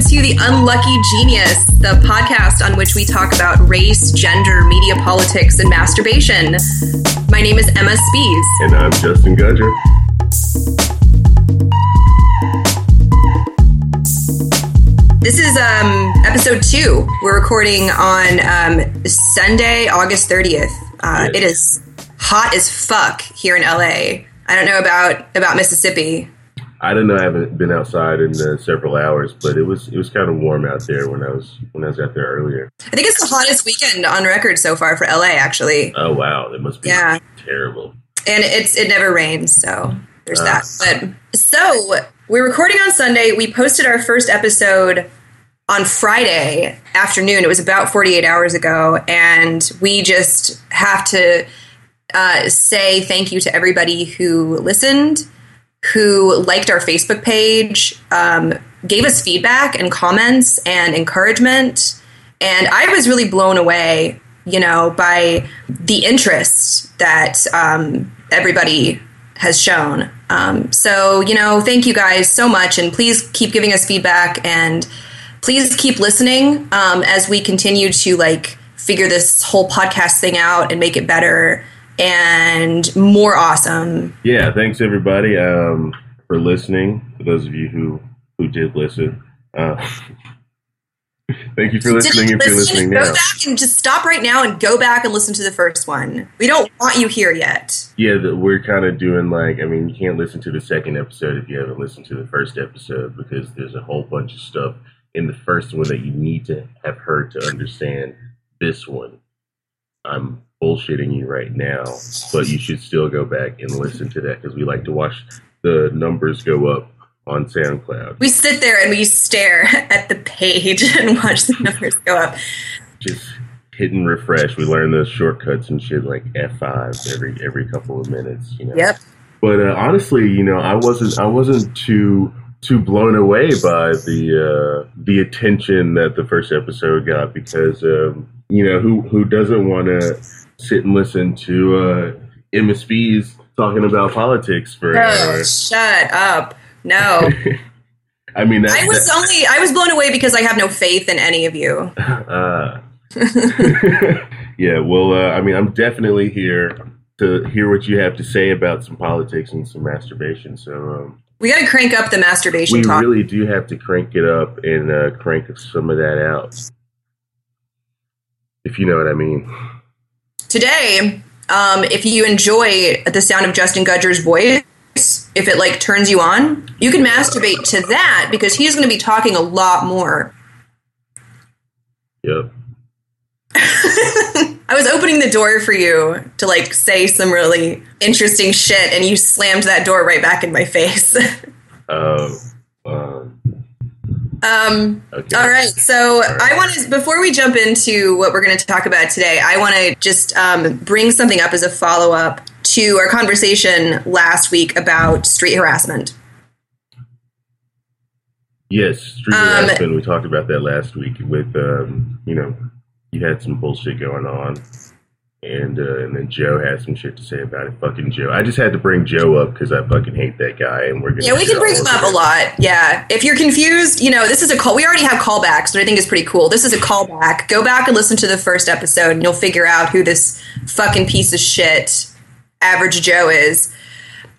welcome to The Unlucky Genius, the podcast on which we talk about race, gender, media politics, and masturbation. My name is Emma Spees. And I'm Justin Gudger. This is um, episode two. We're recording on um, Sunday, August 30th. Uh, Yes. It is hot as fuck here in LA. I don't know about about Mississippi. I don't know. I haven't been outside in uh, several hours, but it was it was kind of warm out there when I was when I was out there earlier. I think it's the hottest weekend on record so far for LA, actually. Oh wow, that must be Yeah. terrible. and it's it never rains so there's Ah. that but so we're recording on sunday we posted our first episode on friday afternoon it was about 48 hours ago and we just have to uh, say thank you to everybody who listened who liked our facebook page um, gave us feedback and comments and encouragement. And I was really blown away, you know, by the interest that um, everybody has shown. Um, so, you know, thank you guys so much, and please keep giving us feedback, and please keep listening um, as we continue to like figure this whole podcast thing out and make it better and more awesome. Yeah, thanks everybody um, for listening. For those of you who who did listen, uh, thank you for listening. Didn't If you're listening go now, back and just stop right now and go back and listen to the first one. We don't want you here yet. yeah, the, we're kind of doing like I mean, you can't listen to the second episode if you haven't listened to the first episode because there's a whole bunch of stuff in the first one that you need to have heard to understand this one. I'm bullshitting you right now, but you should still go back and listen to that because we like to watch the numbers go up on SoundCloud. We sit there and we stare at the page and watch the numbers go up. Just hit and refresh. We learn those shortcuts and shit like F5 every every couple of minutes. You know. Yep. But uh, honestly, you know, I wasn't I wasn't too too blown away by the uh, the attention that the first episode got because um, you know who who doesn't want to sit and listen to uh, Spees talking about politics for an Oh, hour. shut up. No. I mean, that, I was only I was blown away because I have no faith in any of you. Uh, yeah, well, uh, I mean, I'm definitely here to hear what you have to say about some politics and some masturbation. So um, We got to crank up the masturbation we talk. really do have to crank it up and uh, crank some of that out, if you know what I mean. Today, um, if you enjoy the sound of Justin Gudger's voice, if it like turns you on, you can masturbate to that because he's going to be talking a lot more. Yep. I was opening the door for you to like say some really interesting shit, and you slammed that door right back in my face. Um, um, um, okay. all right, so I want to before we jump into what we're going to talk about today, I want to just um, bring something up as a follow up to our conversation last week about street harassment. Yes, street Um, harassment. We talked about that last week with, um, you know, you had some bullshit going on. And uh, and then Joe has some shit to say about it. Fucking Joe. I just had to bring Joe up because I fucking hate that guy, and we're gonna. Yeah, we can bring him up a lot. Yeah. If you're confused, you know, this is a call. We already have callbacks, but I think is pretty cool. This is a callback. Go back and listen to the first episode, and you'll figure out who this fucking piece of shit Average Joe is.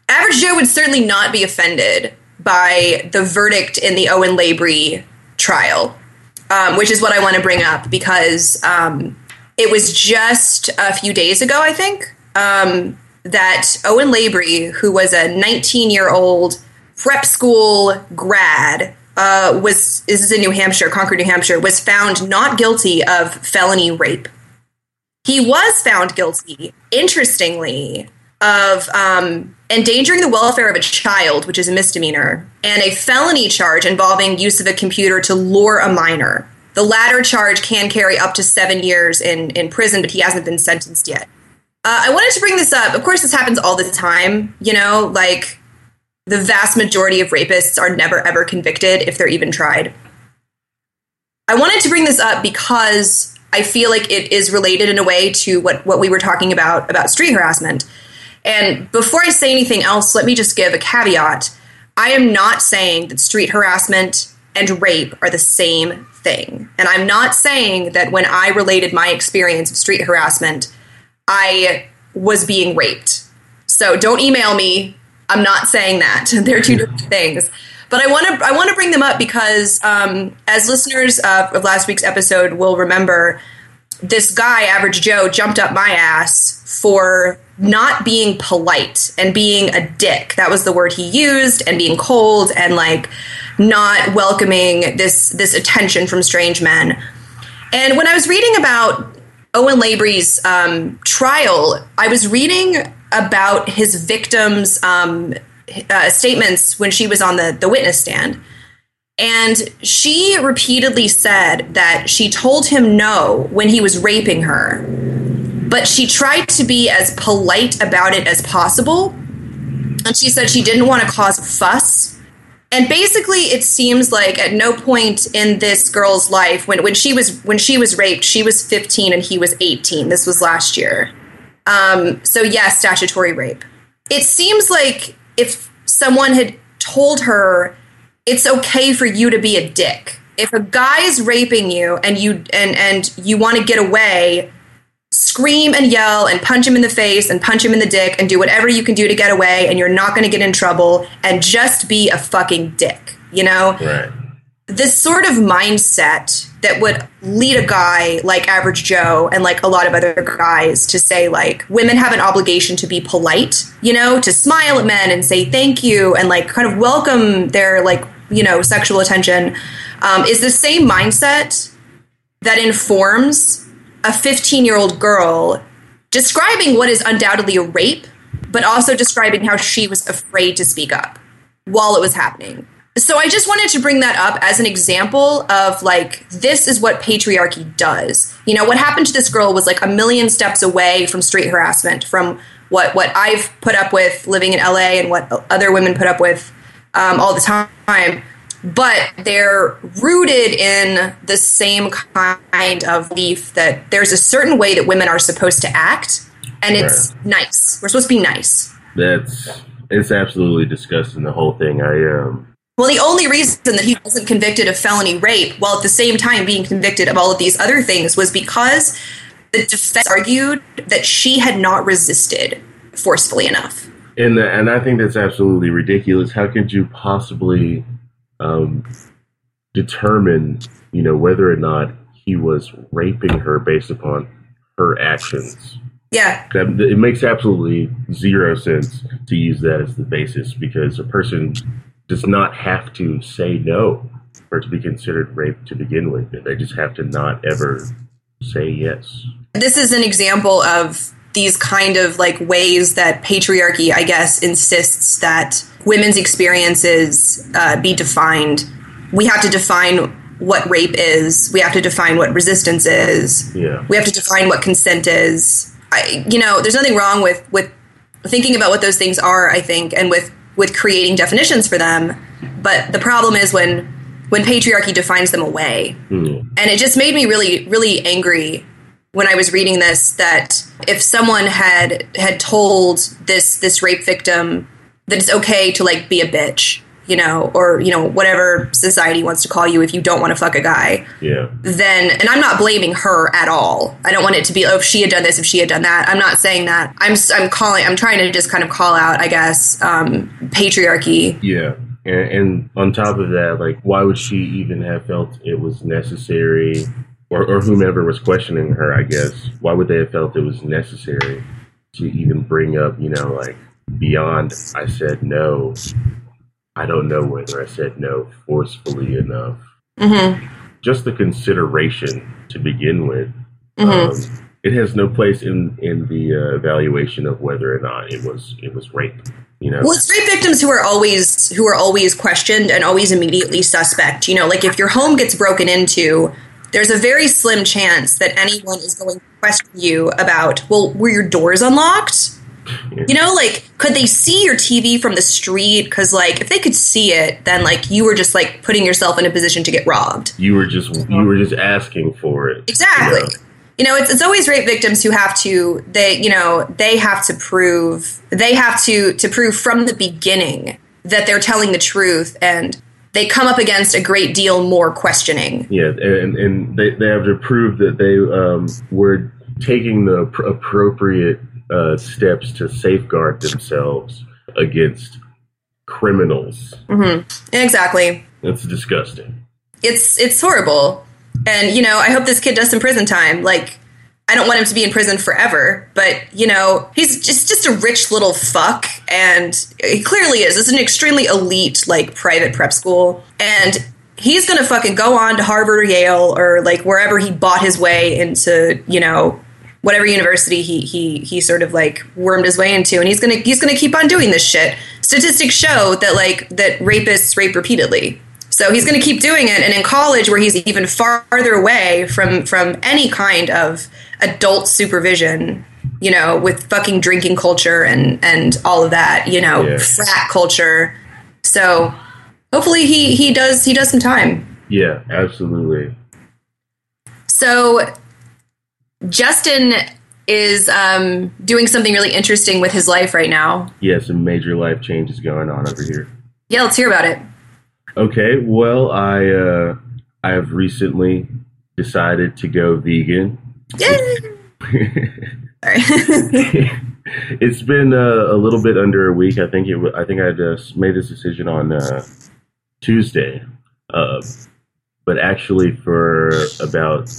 Average Joe would certainly not be offended by the verdict in the Owen Labrie trial, um, which is what I want to bring up because um, it was just a few days ago, I think, um, that Owen Labrie, who was a 19 year old prep school grad, uh, was this is in New Hampshire, Concord, New Hampshire, was found not guilty of felony rape. He was found guilty, interestingly, of um, endangering the welfare of a child, which is a misdemeanor, and a felony charge involving use of a computer to lure a minor. The latter charge can carry up to seven years in, in prison, but he hasn't been sentenced yet. Uh, I wanted to bring this up. Of course, this happens all the time. You know, like the vast majority of rapists are never ever convicted if they're even tried. I wanted to bring this up because I feel like it is related in a way to what, what we were talking about about street harassment. And before I say anything else, let me just give a caveat. I am not saying that street harassment and rape are the same thing. And I'm not saying that when I related my experience of street harassment, I was being raped. So don't email me. I'm not saying that. They're two different things. But I want to I want to bring them up because um, as listeners of, of last week's episode will remember, this guy, Average Joe, jumped up my ass for not being polite and being a dick. That was the word he used, and being cold and like not welcoming this this attention from strange men. And when I was reading about Owen Labrie's um, trial, I was reading about his victim's um, uh, statements when she was on the, the witness stand. And she repeatedly said that she told him no when he was raping her, but she tried to be as polite about it as possible. And she said she didn't want to cause a fuss. And basically it seems like at no point in this girl's life when, when she was when she was raped, she was 15 and he was 18. This was last year. Um, so yes, statutory rape. It seems like if someone had told her it's okay for you to be a dick. If a guy is raping you and you and and you want to get away, scream and yell and punch him in the face and punch him in the dick and do whatever you can do to get away and you're not going to get in trouble and just be a fucking dick, you know? Right. This sort of mindset that would lead a guy like average joe and like a lot of other guys to say like women have an obligation to be polite you know to smile at men and say thank you and like kind of welcome their like you know sexual attention um, is the same mindset that informs a 15 year old girl describing what is undoubtedly a rape but also describing how she was afraid to speak up while it was happening so I just wanted to bring that up as an example of like this is what patriarchy does. You know, what happened to this girl was like a million steps away from street harassment, from what what I've put up with living in LA and what other women put up with um, all the time. But they're rooted in the same kind of belief that there's a certain way that women are supposed to act, and it's right. nice. We're supposed to be nice. That's it's absolutely disgusting. The whole thing. I um well, the only reason that he wasn't convicted of felony rape while at the same time being convicted of all of these other things was because the defense argued that she had not resisted forcefully enough. And the, and I think that's absolutely ridiculous. How could you possibly um, determine, you know, whether or not he was raping her based upon her actions? Yeah. That, it makes absolutely zero sense to use that as the basis because a person does not have to say no for it to be considered rape to begin with. They just have to not ever say yes. This is an example of these kind of like ways that patriarchy, I guess, insists that women's experiences uh, be defined. We have to define what rape is. We have to define what resistance is. Yeah. We have to define what consent is. I, you know, there's nothing wrong with with thinking about what those things are. I think, and with with creating definitions for them. But the problem is when when patriarchy defines them away. Mm. And it just made me really really angry when I was reading this that if someone had had told this this rape victim that it's okay to like be a bitch you know, or you know, whatever society wants to call you if you don't want to fuck a guy. Yeah. Then, and I'm not blaming her at all. I don't want it to be, oh, if she had done this, if she had done that. I'm not saying that. I'm, I'm calling, I'm trying to just kind of call out, I guess, um, patriarchy. Yeah. And, and on top of that, like, why would she even have felt it was necessary, or, or whomever was questioning her, I guess, why would they have felt it was necessary to even bring up, you know, like, beyond I said no I don't know whether I said no forcefully enough. Mm-hmm. Just the consideration to begin with. Mm-hmm. Um, it has no place in in the uh, evaluation of whether or not it was it was rape. You know, well, it's rape victims who are always who are always questioned and always immediately suspect. You know, like if your home gets broken into, there's a very slim chance that anyone is going to question you about, well, were your doors unlocked? You know, like, could they see your TV from the street? Because, like, if they could see it, then like you were just like putting yourself in a position to get robbed. You were just you were just asking for it. Exactly. You know? you know, it's, it's always rape victims who have to they you know they have to prove they have to to prove from the beginning that they're telling the truth and they come up against a great deal more questioning. Yeah, and and they, they have to prove that they um, were taking the pr- appropriate uh, steps to safeguard themselves against criminals. hmm Exactly. That's disgusting. It's it's horrible, and you know I hope this kid does some prison time. Like I don't want him to be in prison forever, but you know he's just just a rich little fuck, and he clearly is. It's an extremely elite like private prep school, and he's gonna fucking go on to Harvard or Yale or like wherever he bought his way into. You know whatever university he he he sort of like wormed his way into, and he's gonna he's gonna keep on doing this shit. Statistics show that like that rapists rape repeatedly. So he's going to keep doing it, and in college, where he's even farther away from from any kind of adult supervision, you know, with fucking drinking culture and and all of that, you know, Yeah. frat culture. So hopefully he he does he does some time. Yeah, absolutely. So Justin is um, doing something really interesting with his life right now. Yeah, some major life changes going on over here. Yeah, let's hear about it. Okay, well, I uh, I have recently decided to go vegan. Yay! It's been uh, a little bit under a week. I think it. wa- I think I just made this decision on uh, Tuesday, uh, but actually for about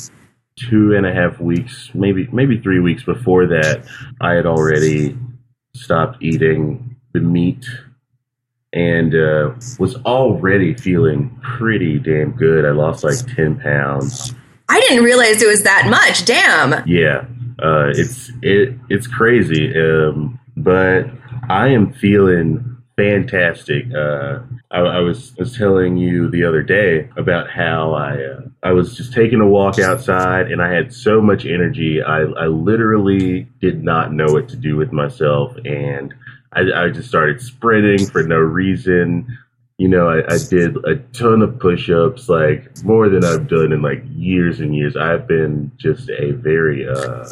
two and a half weeks, maybe maybe three weeks before that, I had already stopped eating the meat and uh, was already feeling pretty damn good. I lost like ten pounds. I didn't realize it was that much. Damn. Yeah, uh, it's it it's crazy, um, but I am feeling fantastic. Uh, I, I was was telling you the other day about how I uh, I was just taking a walk outside and I had so much energy. I I literally did not know what to do with myself, and I, I just started sprinting for no reason. You know, I, I did a ton of push-ups, like more than I've done in like years and years. I've been just a very uh,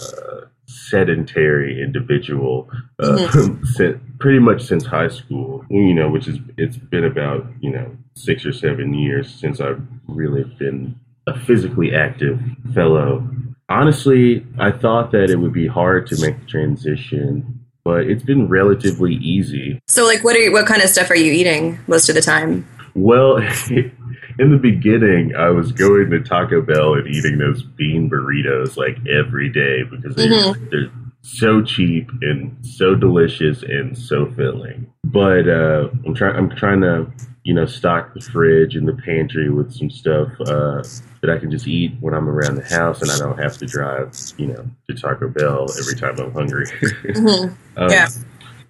sedentary individual uh, since, pretty much since high school. You know, which is it's been about you know six or seven years since I've really been a physically active fellow. Honestly, I thought that it would be hard to make the transition, but it's been relatively easy. So, like, what are you, what kind of stuff are you eating most of the time? Well, in the beginning, I was going to Taco Bell and eating those bean burritos like every day because mm-hmm. they're, they're so cheap and so delicious and so filling. But uh, I'm trying. I'm trying to, you know, stock the fridge and the pantry with some stuff uh, that I can just eat when I'm around the house, and I don't have to drive, you know, to Taco Bell every time I'm hungry. Um, Yeah.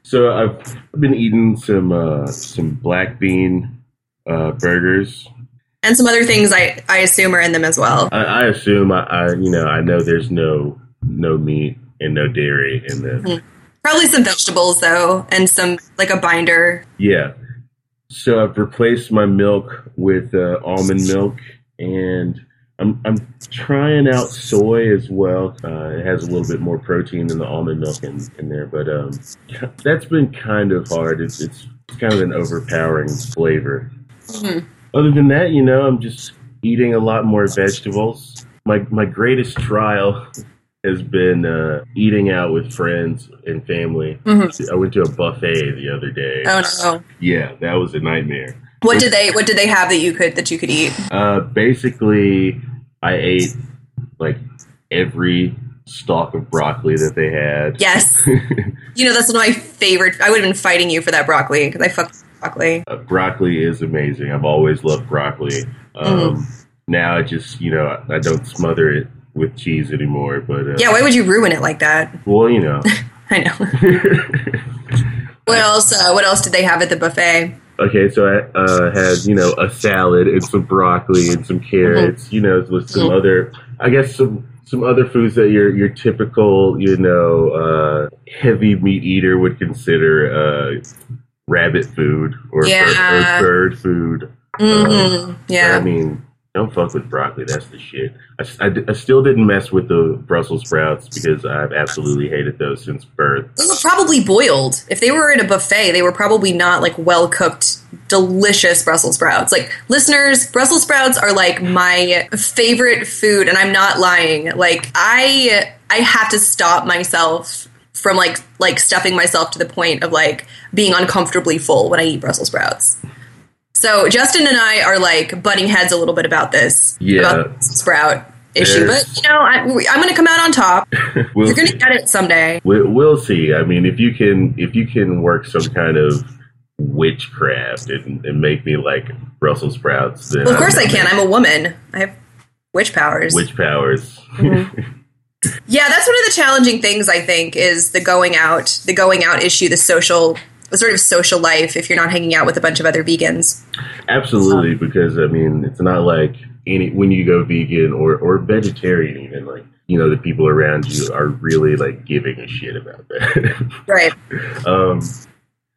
So I've I've been eating some uh, some black bean uh, burgers. And some other things I, I assume are in them as well. I, I assume I, I you know I know there's no no meat and no dairy in them. Probably some vegetables, though, and some, like, a binder. Yeah. So I've replaced my milk with uh, almond milk, and I'm I'm trying out soy as well. Uh, it has a little bit more protein than the almond milk in, in there, but um, that's been kind of hard. It's it's, kind of an overpowering flavor. Mhm. Other than that, you know, I'm just eating a lot more vegetables. My my greatest trial has been uh, eating out with friends and family. Mhm. I went to a buffet the other day. Oh, no. Yeah, that was a nightmare. What did they What did they have that you could that you could eat? Uh, basically, I ate like every stalk of broccoli that they had. Yes. You know, that's one of my favorite. I would have been fighting you for that broccoli because I fuck broccoli. Uh, broccoli is amazing. I've always loved broccoli. Um, Now I just, you know, I don't smother it with cheese anymore. But uh, Yeah, why would you ruin it like that? well, you know. I know. what else? Uh, what else did they have at the buffet? Okay, so I uh, had you know a salad and some broccoli and some carrots, you know, with some Mhm. other, I guess some some other foods that your your typical you know uh, heavy meat eater would consider uh, rabbit food or, Yeah. bird, or bird food. hmm I Yeah. mean, don't fuck with broccoli. That's the shit. I I still didn't mess with the Brussels sprouts because I've absolutely hated those since birth. They were probably boiled. If they were at a buffet, they were probably not like well cooked delicious Brussels sprouts. Like listeners, Brussels sprouts are like my favorite food, and I'm not lying. Like I I have to stop myself from like like stuffing myself to the point of like being uncomfortably full when I eat Brussels sprouts. So Justin and I are like butting heads a little bit about this Yeah. about sprout issue, There's- but you know I, I'm going to come out on top. We'll You're going to get it someday. We- We'll see. I mean, if you can, if you can work some kind of witchcraft and, and make me like Brussels sprouts, then Well, of course I can. I'm a woman. I have witch powers. Witch powers. Mm-hmm. Yeah, that's one of the challenging things I think is the going out, the going out issue, the social, sort of social life. If you're not hanging out with a bunch of other vegans, Absolutely, because I mean, it's not like any when you go vegan or or vegetarian, even like you know the people around you are really like giving a shit about that. right? um,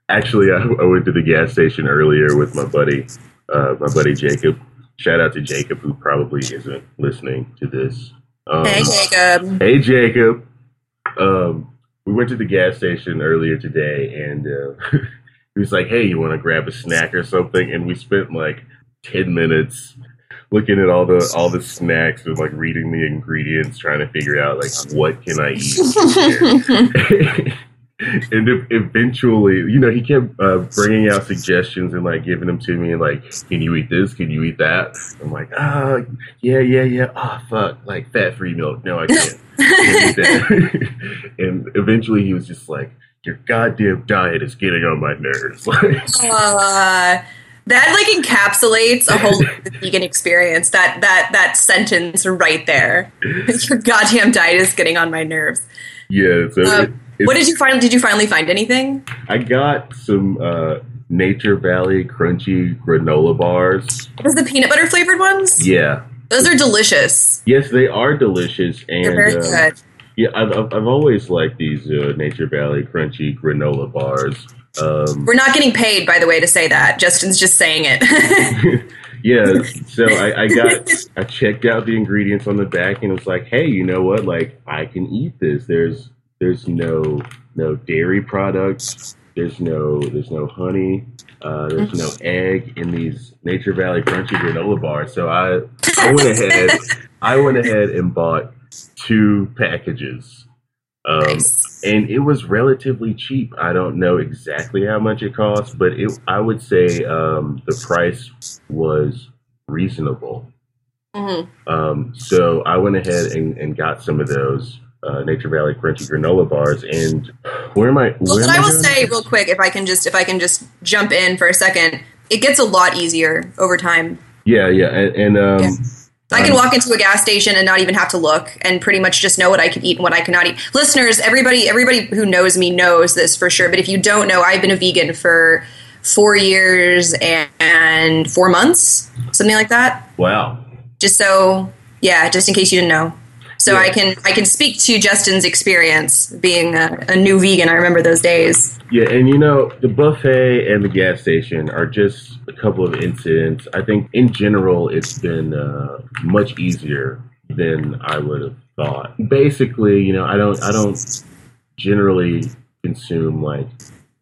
actually, I, I went to the gas station earlier with my buddy, uh, my buddy Jacob. Shout out to Jacob, who probably isn't listening to this. Um, Hey, Jacob. Hey, Jacob. Um, we went to the gas station earlier today, and uh, he was like, "Hey, you want to grab a snack or something?" And we spent like ten minutes looking at all the all the snacks and like reading the ingredients, trying to figure out like what can I eat. and eventually, you know, he kept uh, bringing out suggestions and like giving them to me, and like, "Can you eat this? Can you eat that?" I'm like, "Ah, yeah, yeah, yeah. Ah, fuck, like fat free milk. No, I can't." can't and eventually, he was just like, "Your goddamn diet is getting on my nerves." Uh, that like encapsulates a whole vegan experience. That that that sentence right there. Your goddamn diet is getting on my nerves. Yeah. So Um, it- what did you find? Did you finally find anything? I got some uh, Nature Valley crunchy granola bars. Was the peanut butter flavored ones? Yeah. Those are delicious. Yes, they are delicious, and They're very uh, good. Yeah, I've, I've I've always liked these uh, Nature Valley crunchy granola bars. Um, We're not getting paid, by the way, to say that. Justin's just saying it. yeah, so I, I got I checked out the ingredients on the back and it was like, hey, you know what? Like I can eat this. There's there's no no dairy products. There's no there's no honey. Uh, there's no egg in these Nature Valley crunchy granola bars. So I I went ahead I went ahead and bought two packages. Um, nice. and it was relatively cheap. I don't know exactly how much it cost, but it I would say um, the price was reasonable. Mhm. Um, so I went ahead and, and got some of those uh, Nature Valley crunchy granola bars. And where am I? Well, where what am I will say real quick, if I can just if I can just jump in for a second, it gets a lot easier over time. Yeah, yeah, and, and um, Yeah. I can um, walk into a gas station and not even have to look, and pretty much just know what I can eat and what I cannot eat. Listeners, everybody, everybody who knows me knows this for sure. But if you don't know, I've been a vegan for four years and, and four months, something like that. Wow. Just so, yeah, just in case you didn't know. So Yeah. I can I can speak to Justin's experience being a, a new vegan. I remember those days. Yeah, and you know, the buffet and the gas station are just a couple of incidents. I think in general, it's been uh, much easier than I would have thought. Basically, you know, I don't, I don't generally consume like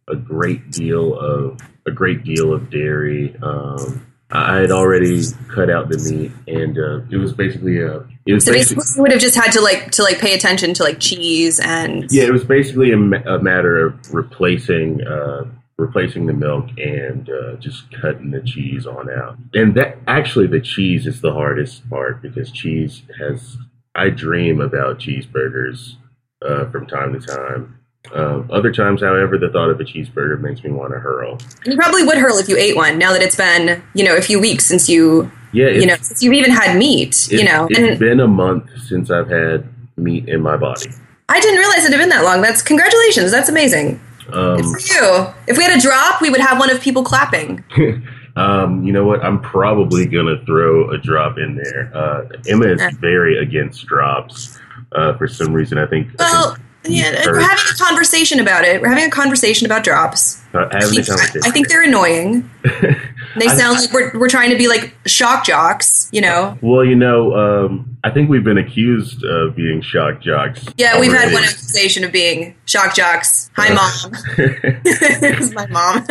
a great deal of a great deal of dairy. Um, I had already cut out the meat, and uh, it was basically a. It was So basically, you would have just had to like to like pay attention to like cheese and Yeah, it was basically a, ma- a matter of replacing uh, replacing the milk and uh, just cutting the cheese on out. And that actually, the cheese is the hardest part because cheese has. I dream about cheeseburgers uh, from time to time. Um, other times, however, the thought of a cheeseburger makes me want to hurl. You probably would hurl if you ate one. Now that it's been, you know, a few weeks since you, Yeah, you know, since you've even had meat, you know. it's And been a month since I've had meat in my body. I didn't realize it had been that long. That's congratulations. That's amazing. Um, Good for you. If we had a drop, we would have one of people clapping. Um, you know what? I'm probably gonna throw a drop in there. Uh, Emma is very against drops uh, for some reason. I think, Well, yeah, we're having a conversation about it. We're having a conversation about drops. I think, uh, conversation. I think they're annoying. They I- sound like we're, we're trying to be like shock jocks, you know? well, you know, um, I think we've been accused of being shock jocks. Yeah, we've had one accusation of being shock jocks. Hi, mom. this is my mom.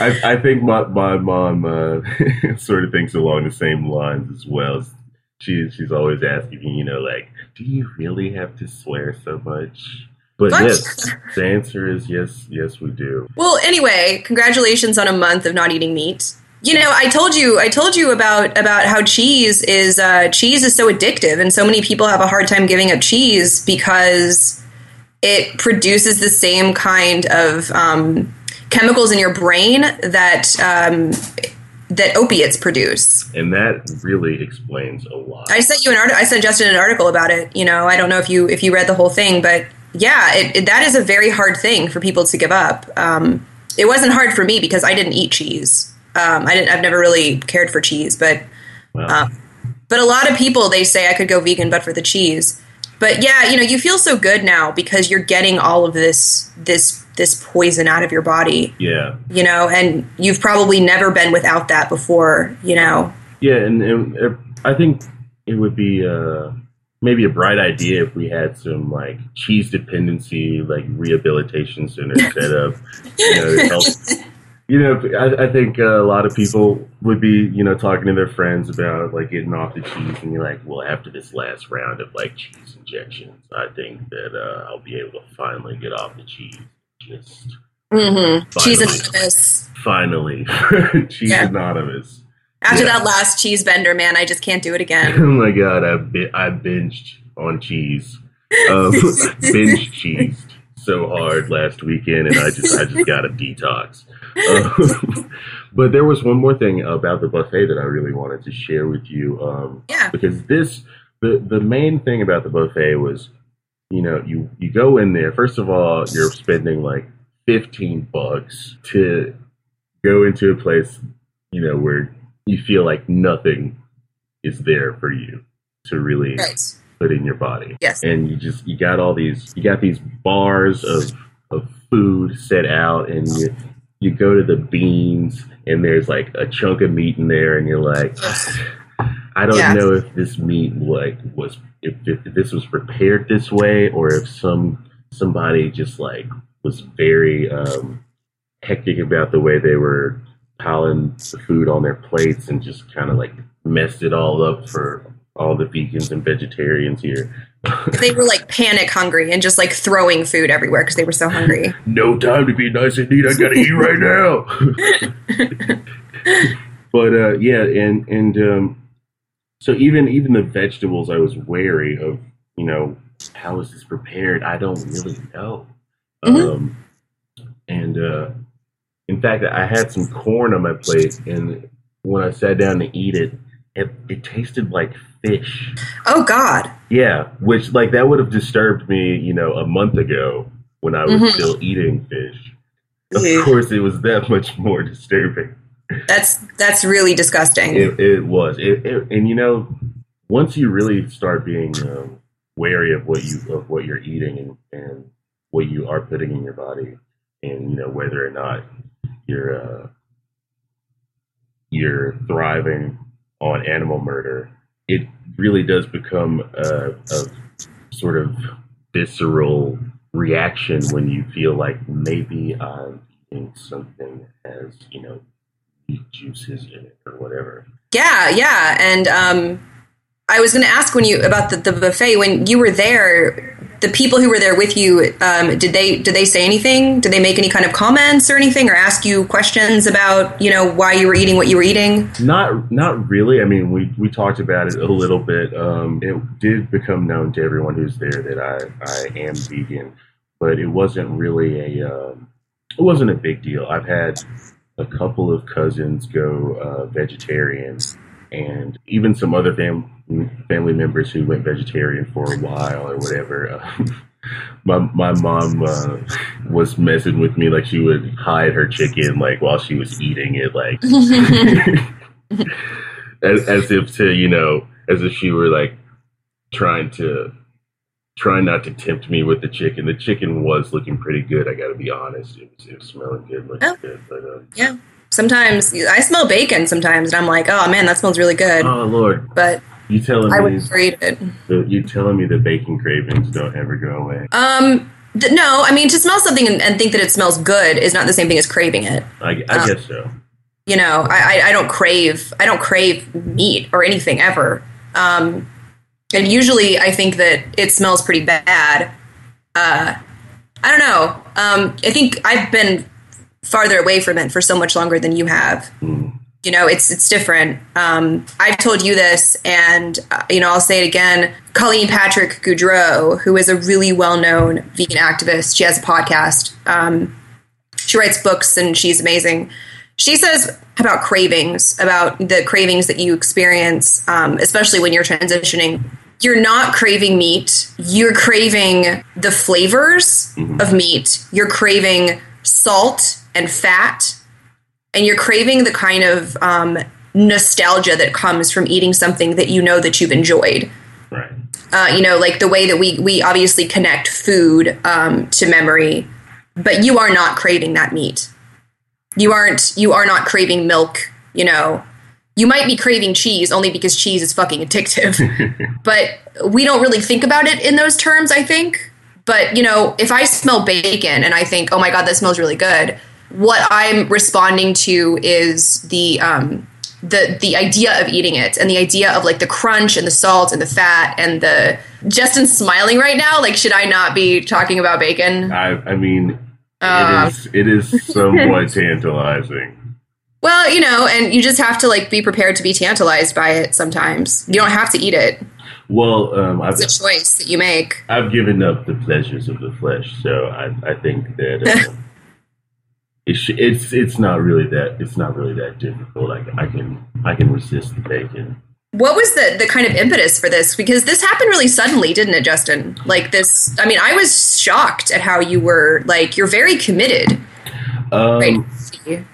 I, I think my my mom uh, sort of thinks along the same lines as well. She she's always asking me, you know, like, do you really have to swear so much? But What? yes, the answer is yes, yes, we do. Well, anyway, congratulations on a month of not eating meat. You know, I told you, I told you about about how cheese is uh, cheese is so addictive, and so many people have a hard time giving up cheese because it produces the same kind of um, chemicals in your brain that um, that opiates produce. And that really explains a lot. I sent you an article. I sent Justin an article about it. You know, I don't know if you if you read the whole thing, but yeah, it, it, that is a very hard thing for people to give up. Um, it wasn't hard for me because I didn't eat cheese. Um, I didn't. I've never really cared for cheese, but Well, um, but a lot of people they say I could go vegan, but for the cheese. But yeah, you know, you feel so good now because you're getting all of this this this poison out of your body. yeah, You know, and you've probably never been without that before. You know, yeah, and, and I think it would be uh, maybe a bright idea if we had some like cheese dependency, like rehabilitation center set up. You know, help. You know, I, I think uh, a lot of people would be, you know, talking to their friends about like getting off the cheese, and you're like, well, after this last round of like cheese injections, I think that uh, I'll be able to finally get off the cheese. Just mm-hmm. cheese anonymous. finally, cheese Yeah. anonymous. After Yeah. that last cheese bender, man, I just can't do it again. Oh my god, I bi- I binged on cheese, um, binge cheesed so hard last weekend, and I just I just got a detox. Um, but there was one more thing about the buffet that I really wanted to share with you, um, Yeah. because this the the main thing about the buffet was, you know, you you go in there. First of all, you're spending like fifteen bucks to go into a place, you know, where you feel like nothing is there for you to really Right. put in your body. Yes. And you just you got all these you got these bars of of food set out and you you go to the beans and there's like a chunk of meat in there and you're like I don't Yeah. know if this meat like was if, if this was prepared this way or if some somebody just like was very um hectic about the way they were piling the food on their plates and just kind of like messed it all up for all the vegans and vegetarians here. They were like panic hungry and just like throwing food everywhere because they were so hungry. no time to be nice and neat. I gotta eat right now. but uh, yeah, and and um, so even even the vegetables, I was wary of. You know, how is this prepared? I don't really know. Mhm. Um, and uh, in fact, I had some corn on my plate, and when I sat down to eat it, it, it tasted like fish. Oh God. Yeah, which like that would have disturbed me, you know, a month ago when I was Mhm. still eating fish. Of course, it was that much more disturbing. That's that's really disgusting. It, it was, it, it, and you know, once you really start being um, wary of what you of what you're eating and, and what you are putting in your body, and you know whether or not you're uh, you're thriving on animal murder, it really does become a, a sort of visceral reaction when you feel like maybe I'm eating something has you know juices in it or whatever. Yeah, yeah. And um, I was going to ask when you about the, the buffet when you were there. The people who were there with you, um, did they did they say anything? Did they make any kind of comments or anything, or ask you questions about you know why you were eating what you were eating? Not not really. I mean, we we talked about it a little bit. Um, it did become known to everyone who's there that I I am vegan, but it wasn't really a um, it wasn't a big deal. I've had a couple of cousins go uh, vegetarian, and even some other fam- family members who went vegetarian for a while or whatever. my my mom uh, was messing with me like she would hide her chicken like while she was eating it like as, as if to you know as if she were like trying to trying not to tempt me with the chicken the chicken was looking pretty good i gotta be honest it was, it was smelling good looking Oh. good but um, Yeah. Sometimes I smell bacon sometimes, and I'm like, oh man, that smells really good. oh lord But you telling I me would never eat it. the, you telling me the bacon cravings don't ever go away Um, th- no, I mean to smell something and, and think that it smells good is not the same thing as craving it. I, I guess so. You know, I, I, I don't crave I don't crave meat or anything ever. Um, and usually I think that it smells pretty bad. Uh, I don't know. Um, I think I've been farther away from it for so much longer than you have. You know, it's it's different. Um, I've told you this, and uh, you know, I'll say it again. Colleen Patrick Goudreau, who is a really well known vegan activist, she has a podcast. Um, she writes books, and she's amazing. She says about cravings, about the cravings that you experience, um, especially when you're transitioning. You're not craving meat. You're craving the flavors of meat. You're craving salt and fat and you're craving the kind of um, nostalgia that comes from eating something that you know that you've enjoyed. Right. Uh, you know, like the way that we we obviously connect food um, to memory, but you are not craving that meat. You aren't. You are not craving milk. You know, you might be craving cheese only because cheese is fucking addictive, but we don't really think about it in those terms. I think. But you know, if I smell bacon and I think, "Oh my god, that smells really good," what I'm responding to is the um, the the idea of eating it and the idea of like the crunch and the salt and the fat and the Justin's smiling right now. Like, should I not be talking about bacon? I, I mean, Uh. it is it is somewhat tantalizing. Well, you know, and you just have to like be prepared to be tantalized by it sometimes. You don't have to eat it. Well, um, I've It's a choice that you make. I've given up the pleasures of the flesh, so I, I think that uh, it sh- it's it's not really that it's not really that difficult. Like I can I can resist the bacon. What was the the kind of impetus for this? Because this happened really suddenly, didn't it, Justin? Like this. I mean, I was shocked at how you were like you're very committed. Um, Right.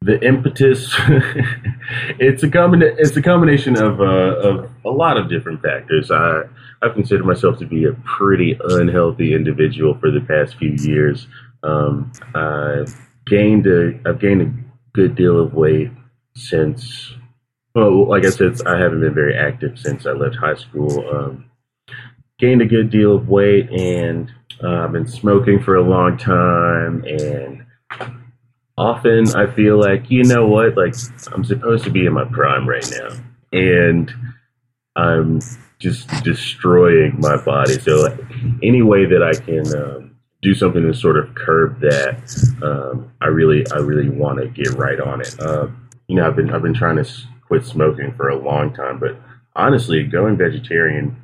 the impetus it's a combina- it's a combination of uh, of a lot of different factors. I I've considered myself to be a pretty unhealthy individual for the past few years. Um, I've gained a I've gained a good deal of weight since well, like I said, I haven't been very active since I left high school. Um, gained a good deal of weight, and uh, I've been smoking for a long time, and often I feel like, you know what, like I'm supposed to be in my prime right now. And I'm just destroying my body. So any way that I can um, do something to sort of curb that, um, I really, I really want to get right on it. Um, you know, I've been, I've been trying to quit smoking for a long time, but honestly, going vegetarian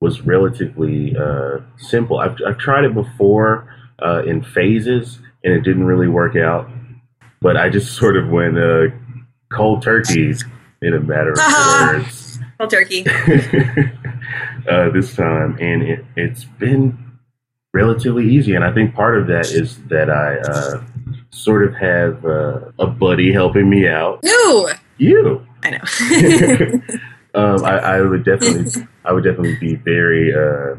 was relatively uh, simple. I've, I've tried it before uh, in phases, and it didn't really work out. But I just sort of went uh, cold turkey in a matter of Uh-huh. words Well, turkey. uh, this time, and it, it's been relatively easy. And I think part of that is that I uh, sort of have uh, a buddy helping me out. Ooh, You. I know. um, I, I would definitely, I would definitely be very uh,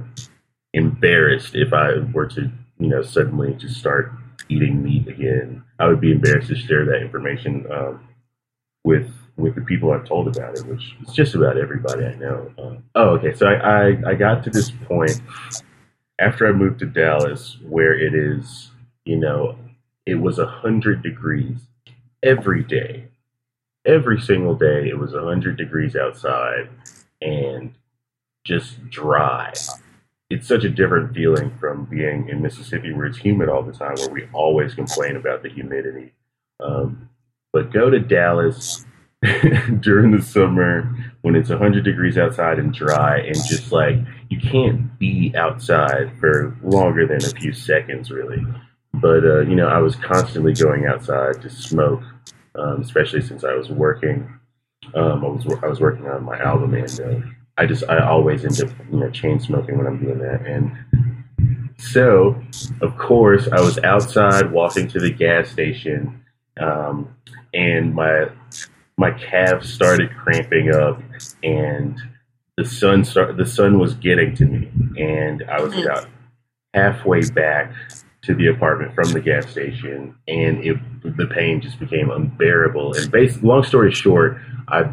embarrassed if I were to, you know, suddenly just start eating meat again. I would be embarrassed to share that information um, with with the people I've told about it, which is just about everybody I know. Um, oh, okay. So I, I I got to this point after I moved to Dallas, where it is, you know, it was a hundred degrees every day every single day it was 100 degrees outside and just dry. It's such a different feeling from being in mississippi where it's humid all the time where we always complain about the humidity. Um, but go to dallas during the summer when it's 100 degrees outside and dry and just like you can't be outside for longer than a few seconds really. But uh, you know i was constantly going outside to smoke um, especially since I was working. Um, I was I was working on my album, and uh, I just I always end up you know chain smoking when I'm doing that. And so, of course, I was outside walking to the gas station, um, and my my calves started cramping up, and the sun start the sun was getting to me, and I was about halfway back to the apartment from the gas station, and it the pain just became unbearable. And bas long story short, I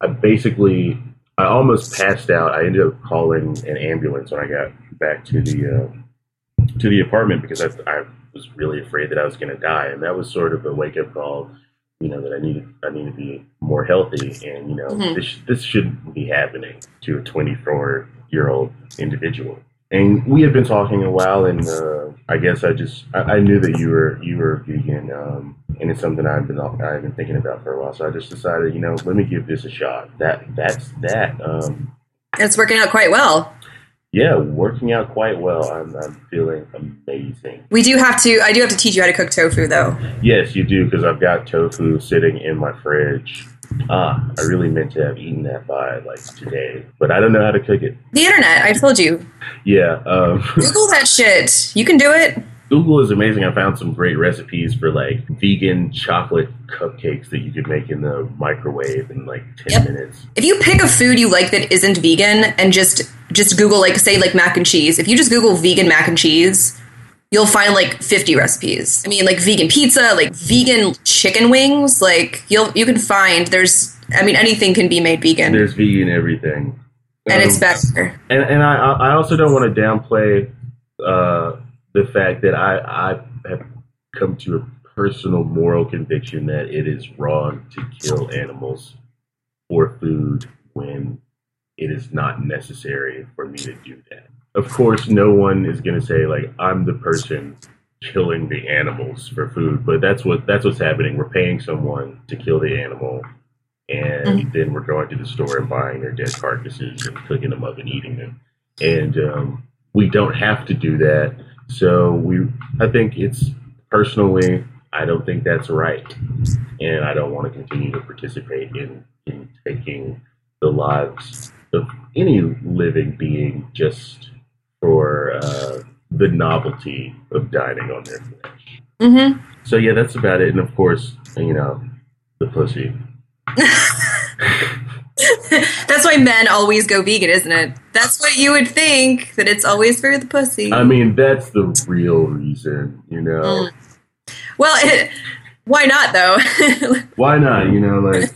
I basically I almost passed out. I ended up calling an ambulance when I got back to the uh, to the apartment because I, I was really afraid that I was going to die, and that was sort of a wake up call. You know that I needed I need to be more healthy, and you know Mhm. this this shouldn't be happening to a 24 year old individual. And we had been talking a while, and uh, I guess I just I, I knew that you were you were vegan, um, and it's something I've been I've been thinking about for a while. So I just decided, you know, let me give this a shot. That that's that. Um, It's working out quite well. yeah, working out quite well. I'm, I'm feeling amazing. We do have to. I do have to teach you how to cook tofu, though. Yes, you do, because I've got tofu sitting in my fridge. Ah, I really meant to have eaten that by like today, but I don't know how to cook it. The internet. I told you. Yeah, um, Google that shit. You can do it. Google is amazing. I found some great recipes for like vegan chocolate cupcakes that you could make in the microwave in like ten Yep. minutes. If you pick a food you like that isn't vegan and just just Google like say like mac and cheese. If you just Google vegan mac and cheese, you'll find like 50 recipes. I mean like vegan pizza, like vegan chicken wings, like you'll you can find there's I mean anything can be made vegan There's vegan everything, and it's Um, better. and and I I also don't want to downplay uh, the fact that I I have come to a personal moral conviction that it is wrong to kill animals for food when it is not necessary for me to do that. Of course, no one is going to say like I'm the person killing the animals for food, but that's what that's what's happening. We're paying someone to kill the animal, and then we're going to the store and buying their dead carcasses and cooking them up and eating them. And um, we don't have to do that. So we, I think it's personally, I don't think that's right, and I don't want to continue to participate in in taking the lives of any living being just for uh, the novelty of dining on their flesh. Mhm. So yeah, that's about it. And of course, you know, the pussy. That's why men always go vegan, isn't it? That's what you would think that it's always for the pussy. I mean, that's the real reason, you know. Mm. well, it, why not though? Why not? You know, like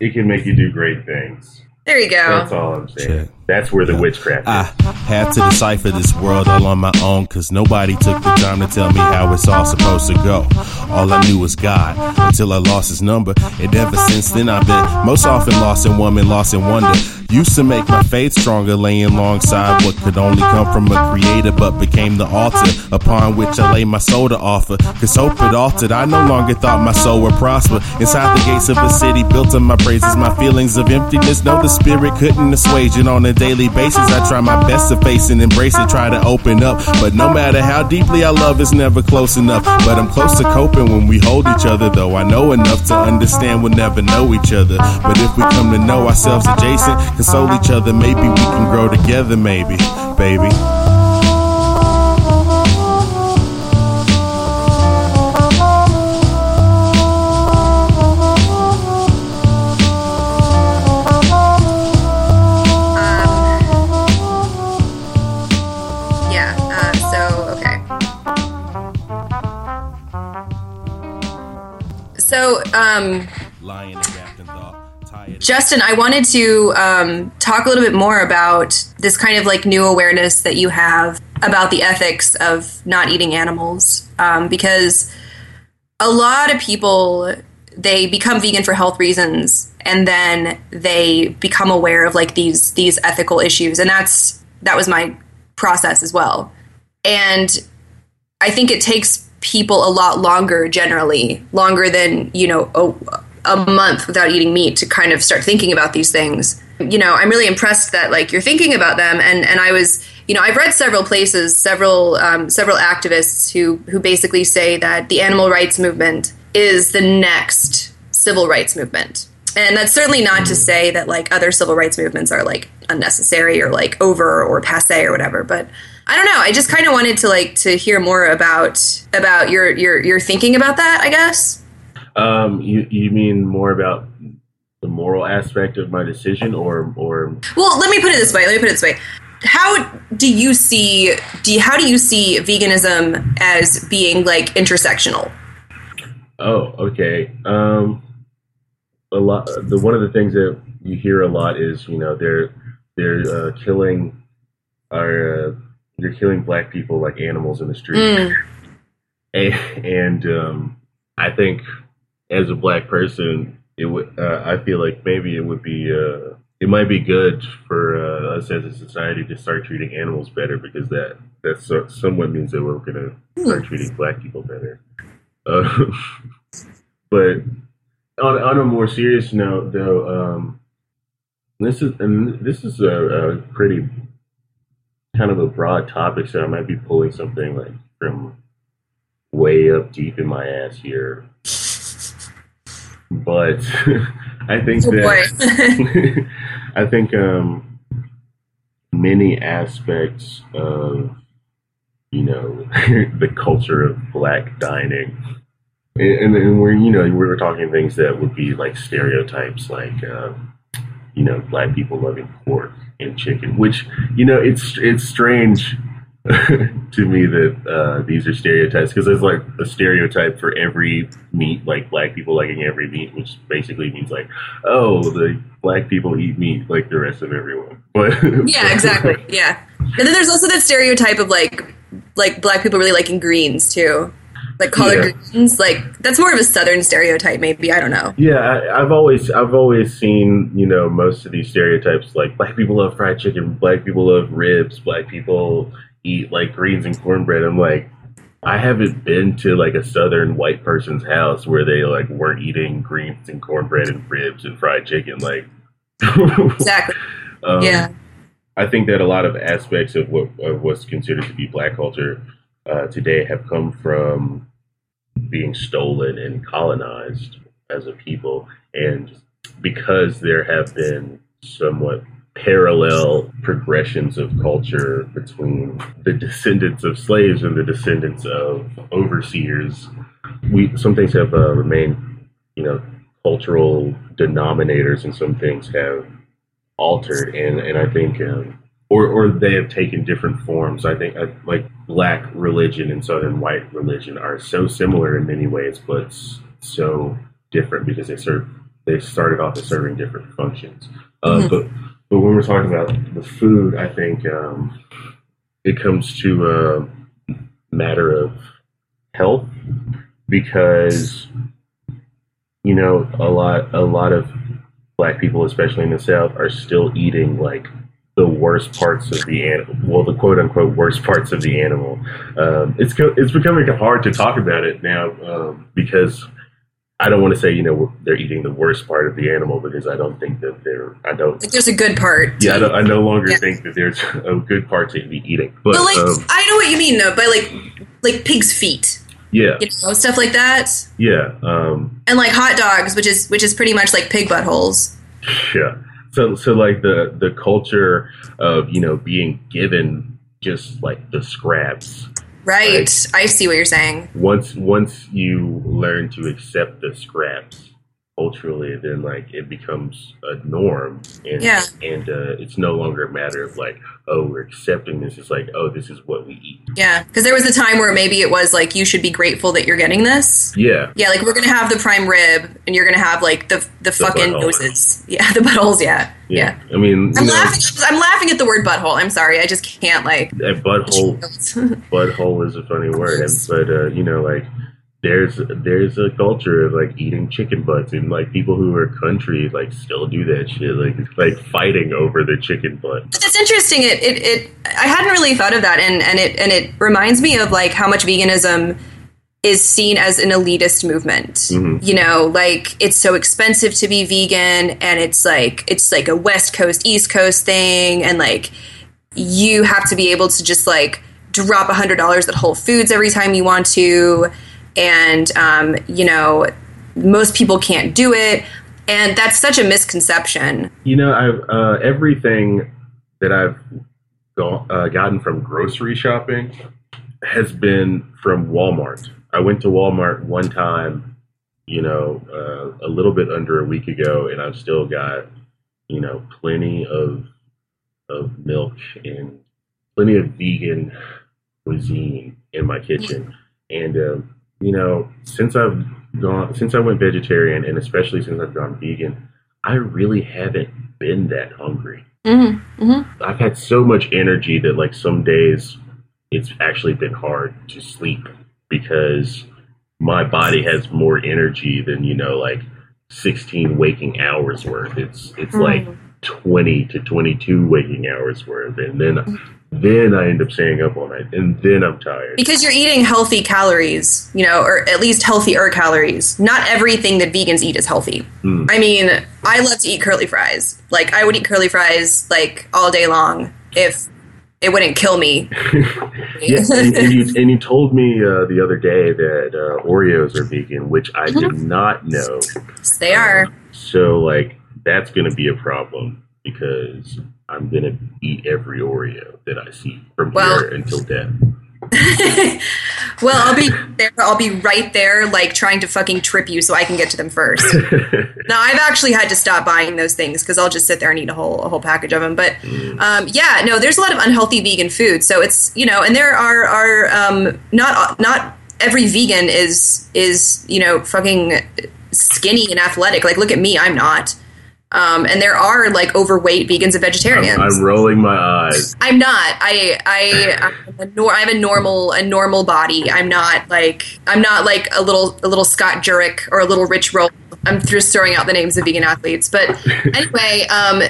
it can make you do great things. there you go. That's all I'm saying. Check. That's where the witchcraft I had to decipher this world all on my own, cause nobody took the time to tell me how it's all supposed to go. All I knew was God until I lost his number. And ever since then, I've been most often lost in woman, lost in wonder. Used to make my faith stronger, laying alongside what could only come from a creator, but became the altar upon which I lay my soul to offer. Cause hope it altered, I no longer thought my soul would prosper. Inside the gates of a city built on my praises, my feelings of emptiness. No, the spirit couldn't assuage it on a daily basis. I try my best to face and embrace it, try to open up. But no matter how deeply I love, it's never close enough. But I'm close to coping when we hold each other, though. I know enough to understand we'll never know each other. But if we come to know ourselves adjacent, console each other, maybe we can grow together, maybe, baby. Um, Lying and wrapped in thought. Justin, I wanted to um, talk a little bit more about this kind of like new awareness that you have about the ethics of not eating animals, um, because a lot of people they become vegan for health reasons, and then they become aware of like these these ethical issues, and that's that was my process as well, and I think it takes people a lot longer generally, longer than, you know, a, a month without eating meat to kind of start thinking about these things. You know, I'm really impressed that like you're thinking about them and and I was, you know, I've read several places, several um, several activists who who basically say that the animal rights movement is the next civil rights movement. And that's certainly not to say that like other civil rights movements are like unnecessary or like over or passe or whatever, but I don't know. I just kind of wanted to like to hear more about about your your your thinking about that. I guess. Um, you you mean more about the moral aspect of my decision, or or Well, let me put it this way. Let me put it this way. How do you see? Do you, how do you see veganism as being like intersectional? oh, okay. Um, a lot. The one of the things that you hear a lot is you know they're they're uh, killing our uh, you're killing black people like animals in the street, Mm. and, and um, I think as a black person, it would. Uh, I feel like maybe it would be. Uh, it might be good for uh, us as a society to start treating animals better because that that so, somewhat means that we're going to start treating black people better. Uh, but on on a more serious note, though, um, this is and this is a, a pretty kind of a broad topic, so I might be pulling something like from way up deep in my ass here. But I think Oh that. I think um, many aspects of you know the culture of black dining, and, and we're you know we were talking things that would be like stereotypes, like um, you know black people loving pork and chicken, which you know it's it's strange to me that uh, these are stereotypes because there's like a stereotype for every meat, like black people liking every meat, which basically means like, oh, the black people eat meat like the rest of everyone. But yeah, exactly. Yeah. And then there's also that stereotype of like like black people really liking greens too. Like collard Yeah. greens. Like that's more of a southern stereotype maybe, I don't know. Yeah, I, I've always I've always seen you know most of these stereotypes like black people love fried chicken, black people love ribs, black people eat like greens and cornbread. I'm like, I haven't been to like a southern white person's house where they like weren't eating greens and cornbread and ribs and fried chicken. Like, Exactly. um, yeah. I think that a lot of aspects of what of what's considered to be black culture uh, today have come from being stolen and colonized as a people, and because there have been somewhat parallel progressions of culture between the descendants of slaves and the descendants of overseers, we some things have uh, remained, you know, cultural denominators, and some things have altered, and and I think, um, or or they have taken different forms. I think uh, like black religion and southern white religion are so similar in many ways, but so different because they serve they started off as serving different functions. Uh, Mhm. But but when we're talking about the food, I think um, it comes to a matter of health because you know a lot a lot of black people, especially in the South, are still eating like the worst parts of the animal. Well, the quote unquote worst parts of the animal. Um, it's co- it's becoming hard to talk about it now um, because I don't want to say you know they're eating the worst part of the animal because I don't think that they're I don't. Like there's a good part. Yeah, I, don't, I no longer Yeah. think that there's a good part to be eating, but, But like um, I know what you mean though, by like like pig's feet. yeah, You know, stuff like that. yeah, um, And like hot dogs, which is which is pretty much like pig buttholes. Yeah. So so like the the culture of you know being given just like the scraps. Right. Right. I see what you're saying. Once once you learn to accept the scraps culturally, then like it becomes a norm, and Yeah. and uh, it's no longer a matter of like oh we're accepting this. It's like oh this is what we eat. Yeah. Because there was a time where maybe it was like you should be grateful that you're getting this. Yeah. Yeah, like we're gonna have the prime rib, and you're gonna have like the the, fucking butthole. noses. Yeah, the buttholes. Yeah, yeah. I mean, I'm know, laughing. I'm laughing at the word butthole. I'm sorry. I just can't like. that butthole butthole is a funny word, and, but uh, you know, like there's there's a culture of like eating chicken butts, and like people who are country like still do that shit, like like fighting over the chicken butt. But That's interesting. It, it it I hadn't really thought of that, and and it and it reminds me of like how much veganism is seen as an elitist movement. Mhm. You know, like it's so expensive to be vegan, and it's like it's like a West Coast East Coast thing, and like you have to be able to just like drop a hundred dollars at Whole Foods every time you want to, and um, you know most people can't do it, and that's such a misconception. You know, I've uh, everything that I've uh, gotten from grocery shopping has been from Walmart. I went to Walmart one time, you know, uh, a little bit under a week ago, and I've still got, you know, plenty of of milk and plenty of vegan cuisine in my kitchen. And um, you know, since I've gone, since I went vegetarian, and especially since I've gone vegan, I really haven't been that hungry. Mm-hmm. Mm-hmm. I've had so much energy that like some days it's actually been hard to sleep because my body has more energy than you know like 16 waking hours worth it's it's like 20 to 22 waking hours worth and then then i end up staying up all night and then i'm tired because you're eating healthy calories, you know, or at least healthier calories. Not everything that vegans eat is healthy. I mean, I love to eat curly fries. Like I would eat curly fries like all day long if it wouldn't kill me. yeah, and, and you and you told me uh, the other day that uh, Oreos are vegan, which I did not know. they are. So like that's going to be a problem because I'm going to eat every Oreo that I see from Well- here until death. Well, I'll be there. I'll be right there, like trying to fucking trip you so I can get to them first. now, I've actually had to stop buying those things because I'll just sit there and eat a whole a whole package of them. But um, yeah, no, there's a lot of unhealthy vegan food. So it's you know, and there are are um, not not every vegan is is you know fucking skinny and athletic. Like, look at me, I'm not. Um, and there are like overweight vegans and vegetarians. I'm rolling my eyes. I'm not. I I I'm a nor- I have a normal a normal body. I'm not like I'm not like a little a little Scott Jurek or a little Rich Roll. I'm just throwing out the names of vegan athletes. But anyway, um,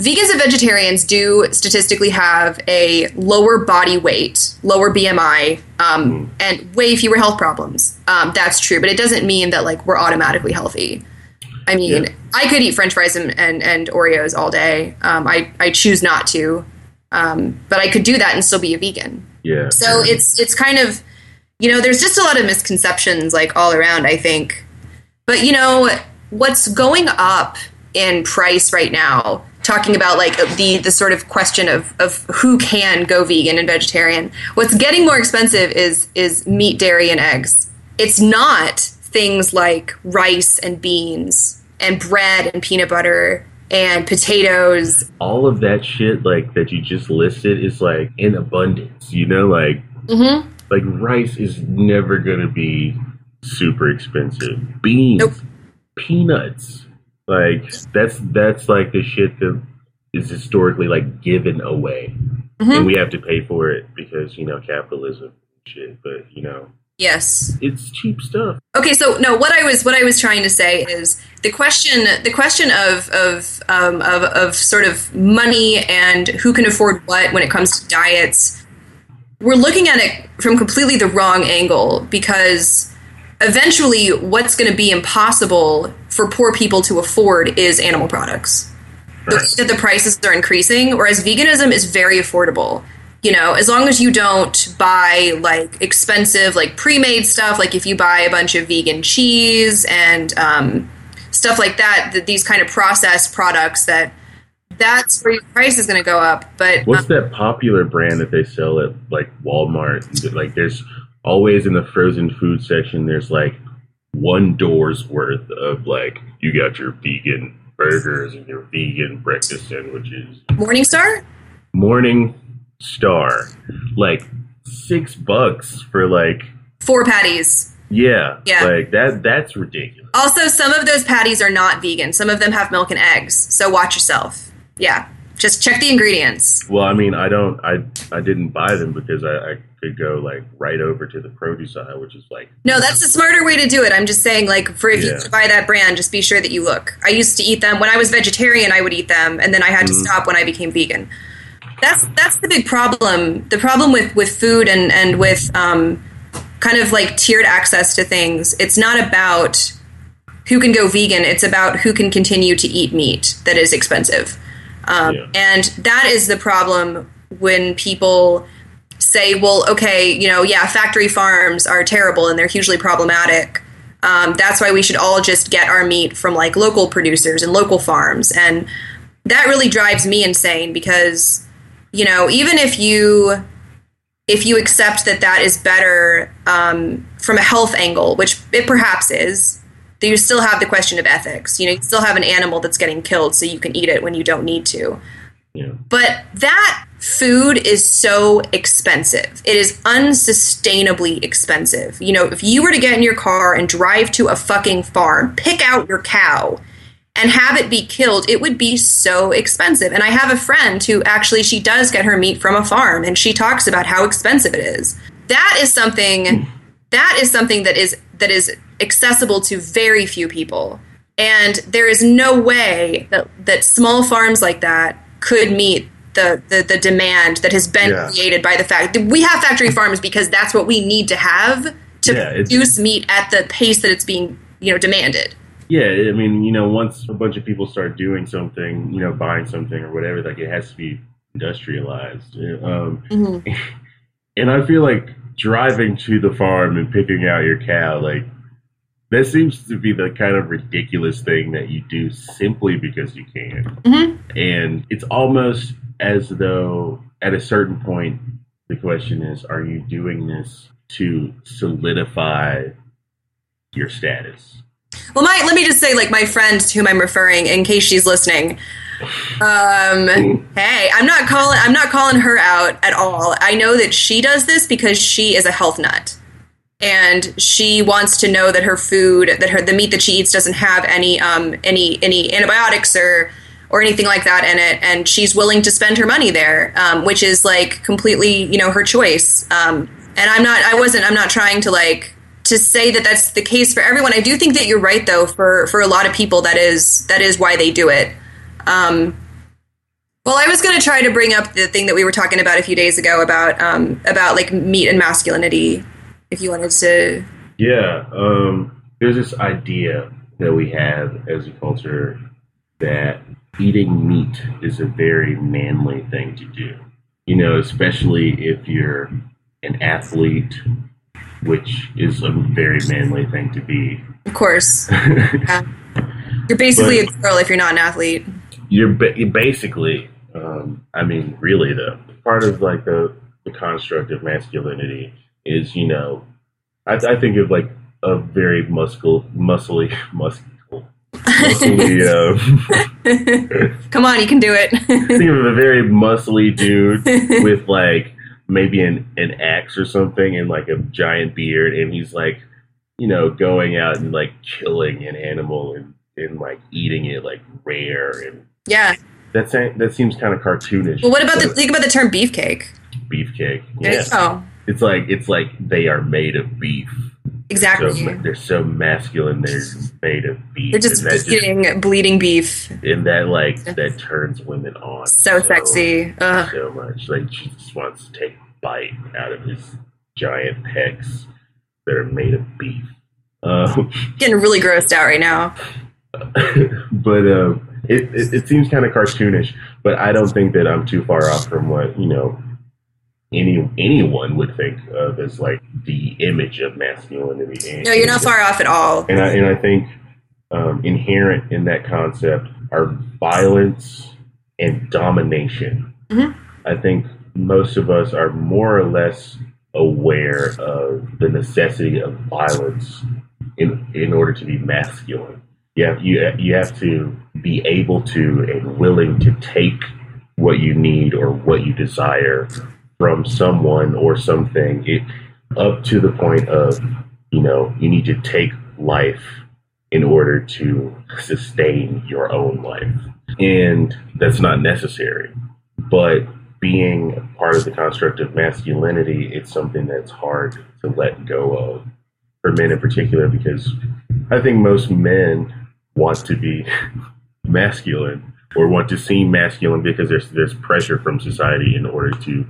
vegans and vegetarians do statistically have a lower body weight, lower BMI, um, and way fewer health problems. Um, that's true, but it doesn't mean that like we're automatically healthy. I mean, Yeah. I could eat French fries and, and, and Oreos all day. Um, I, I choose not to, um, but I could do that and still be a vegan. Yeah. So it's it's kind of you know there's just a lot of misconceptions like all around I think, but you know what's going up in price right now. Talking about like the the sort of question of of who can go vegan and vegetarian. What's getting more expensive is is meat, dairy, and eggs. It's not things like rice and beans and bread and peanut butter and potatoes. all of that shit like that you just listed is like in abundance. You know, like Mm-hmm. like rice is never gonna be super expensive. Beans, Nope. peanuts, like that's that's like the shit that is historically like given away, Mm-hmm. and we have to pay for it because you know capitalism shit. But you know, Yes. it's cheap stuff. Okay, so no, what I was what I was trying to say is the question the question of of um, of, of sort of money and who can afford what when it comes to diets. We're looking at it from completely the wrong angle because eventually, what's going to be impossible for poor people to afford is animal products. The that the prices are increasing, whereas veganism is very affordable. You know, as long as you don't buy like expensive, like pre-made stuff, like if you buy a bunch of vegan cheese and um, stuff like that, that these kind of processed products, that that's where your price is going to go up. But What's that popular brand that they sell at like Walmart? Like, there's always in the frozen food section. There's like one door's worth of like you got your vegan burgers and your vegan breakfast sandwiches. Morningstar, Morning Star, like six bucks for like four patties. yeah, Yeah. like that. That's ridiculous. Also, some of those patties are not vegan. Some of them have milk and eggs. So watch yourself. Yeah, just check the ingredients. Well, I mean, I don't, I, I didn't buy them because I, I could go like right over to the produce aisle, which is like No, that's a smarter way to do it. I'm just saying, like, for if Yeah. you buy that brand, just be sure that you look. I used to eat them when I was vegetarian. I would eat them, and then I had to mm-hmm. stop when I became vegan. That's that's the big problem. The problem with with food and and with um, kind of like tiered access to things. It's not about who can go vegan. It's about who can continue to eat meat that is expensive. Um, Yeah. And that is the problem when people say, well, okay, you know, yeah, factory farms are terrible and they're hugely problematic. Um, that's why we should all just get our meat from like local producers and local farms. And that really drives me insane because, you know, even if you if you accept that that is better um, from a health angle, which it perhaps is, that you still have the question of ethics. You know, you still have an animal that's getting killed, so you can eat it when you don't need to. know, But that food is so expensive. It is unsustainably expensive. You know, if you were to get in your car and drive to a fucking farm, pick out your cow, and have it be killed, it would be so expensive. And I have a friend who actually she does get her meat from a farm and she talks about how expensive it is. That is something that is something that is that is accessible to very few people. And there is no way that, that small farms like that could meet the, the, the demand that has been Yeah. created by the fact that we have factory farms because that's what we need to have to Yeah, produce meat at the pace that it's being you know demanded. Yeah, I mean, you know, once a bunch of people start doing something, you know, buying something or whatever, like it has to be industrialized. Um, and I feel like driving to the farm and picking out your cow, like that seems to be the kind of ridiculous thing that you do simply because you can. Mhm. And it's almost as though at a certain point, the question is, are you doing this to solidify your status? Well, my let me just say, like my friend to whom I'm referring, in case she's listening. Um, hey, I'm not calling. I'm not calling her out at all. I know that she does this because she is a health nut, and she wants to know that her food, that her the meat that she eats, doesn't have any um any any antibiotics or or anything like that in it, and she's willing to spend her money there, um, which is like completely you know her choice. Um, and I'm not. I wasn't. I'm not trying to like to say that that's the case for everyone. I do think that you're right, though. For for a lot of people, that is that is why they do it. Um, well, I was going to try to bring up the thing that we were talking about a few days ago about um, about like meat and masculinity. If you wanted to, Yeah, um, there's this idea that we have as a culture that eating meat is a very manly thing to do. You know, especially if you're an athlete, which is a very manly thing to be. of course, yeah. you're basically a girl if you're not an athlete. You're, ba- you're basically, um, I mean, really though, part of like the, the construct of masculinity is, you know, I, I think of like a very muscle, muscly, muscle, muscly, uh, Come on, you can do it. think of a very muscly dude with like maybe an, an axe or something and like a giant beard and he's like you know going out and like killing an animal and, and like eating it like rare and yeah. that that seems kind of cartoonish Well, what about the think about the term beefcake? beefcake you go. it's like it's like they are made of beef Exactly. ma- they're so masculine they're made of beef They're just that just bleeding beef. and that like that turns women on So sexy. Ugh. so much. Like she just wants to take a bite out of his giant pecs that are made of beef. Um, Getting really grossed out right now. but um, it, it it seems kind of cartoonish. But I don't think that I'm too far off from what you know any anyone would think of as like the image of masculinity. And, No, you're not far off at all. And I and I think um, inherent in that concept are violence and domination. Mhm. I think most of us are more or less aware of the necessity of violence in in order to be masculine. You have, you you have to be able to and willing to take what you need or what you desire from someone or something. It up to the point of you know you need to take life in order to sustain your own life, and that's not necessary. But being part of the construct of masculinity, it's something that's hard to let go of for men in particular because I think most men want to be masculine or want to seem masculine because there's there's pressure from society in order to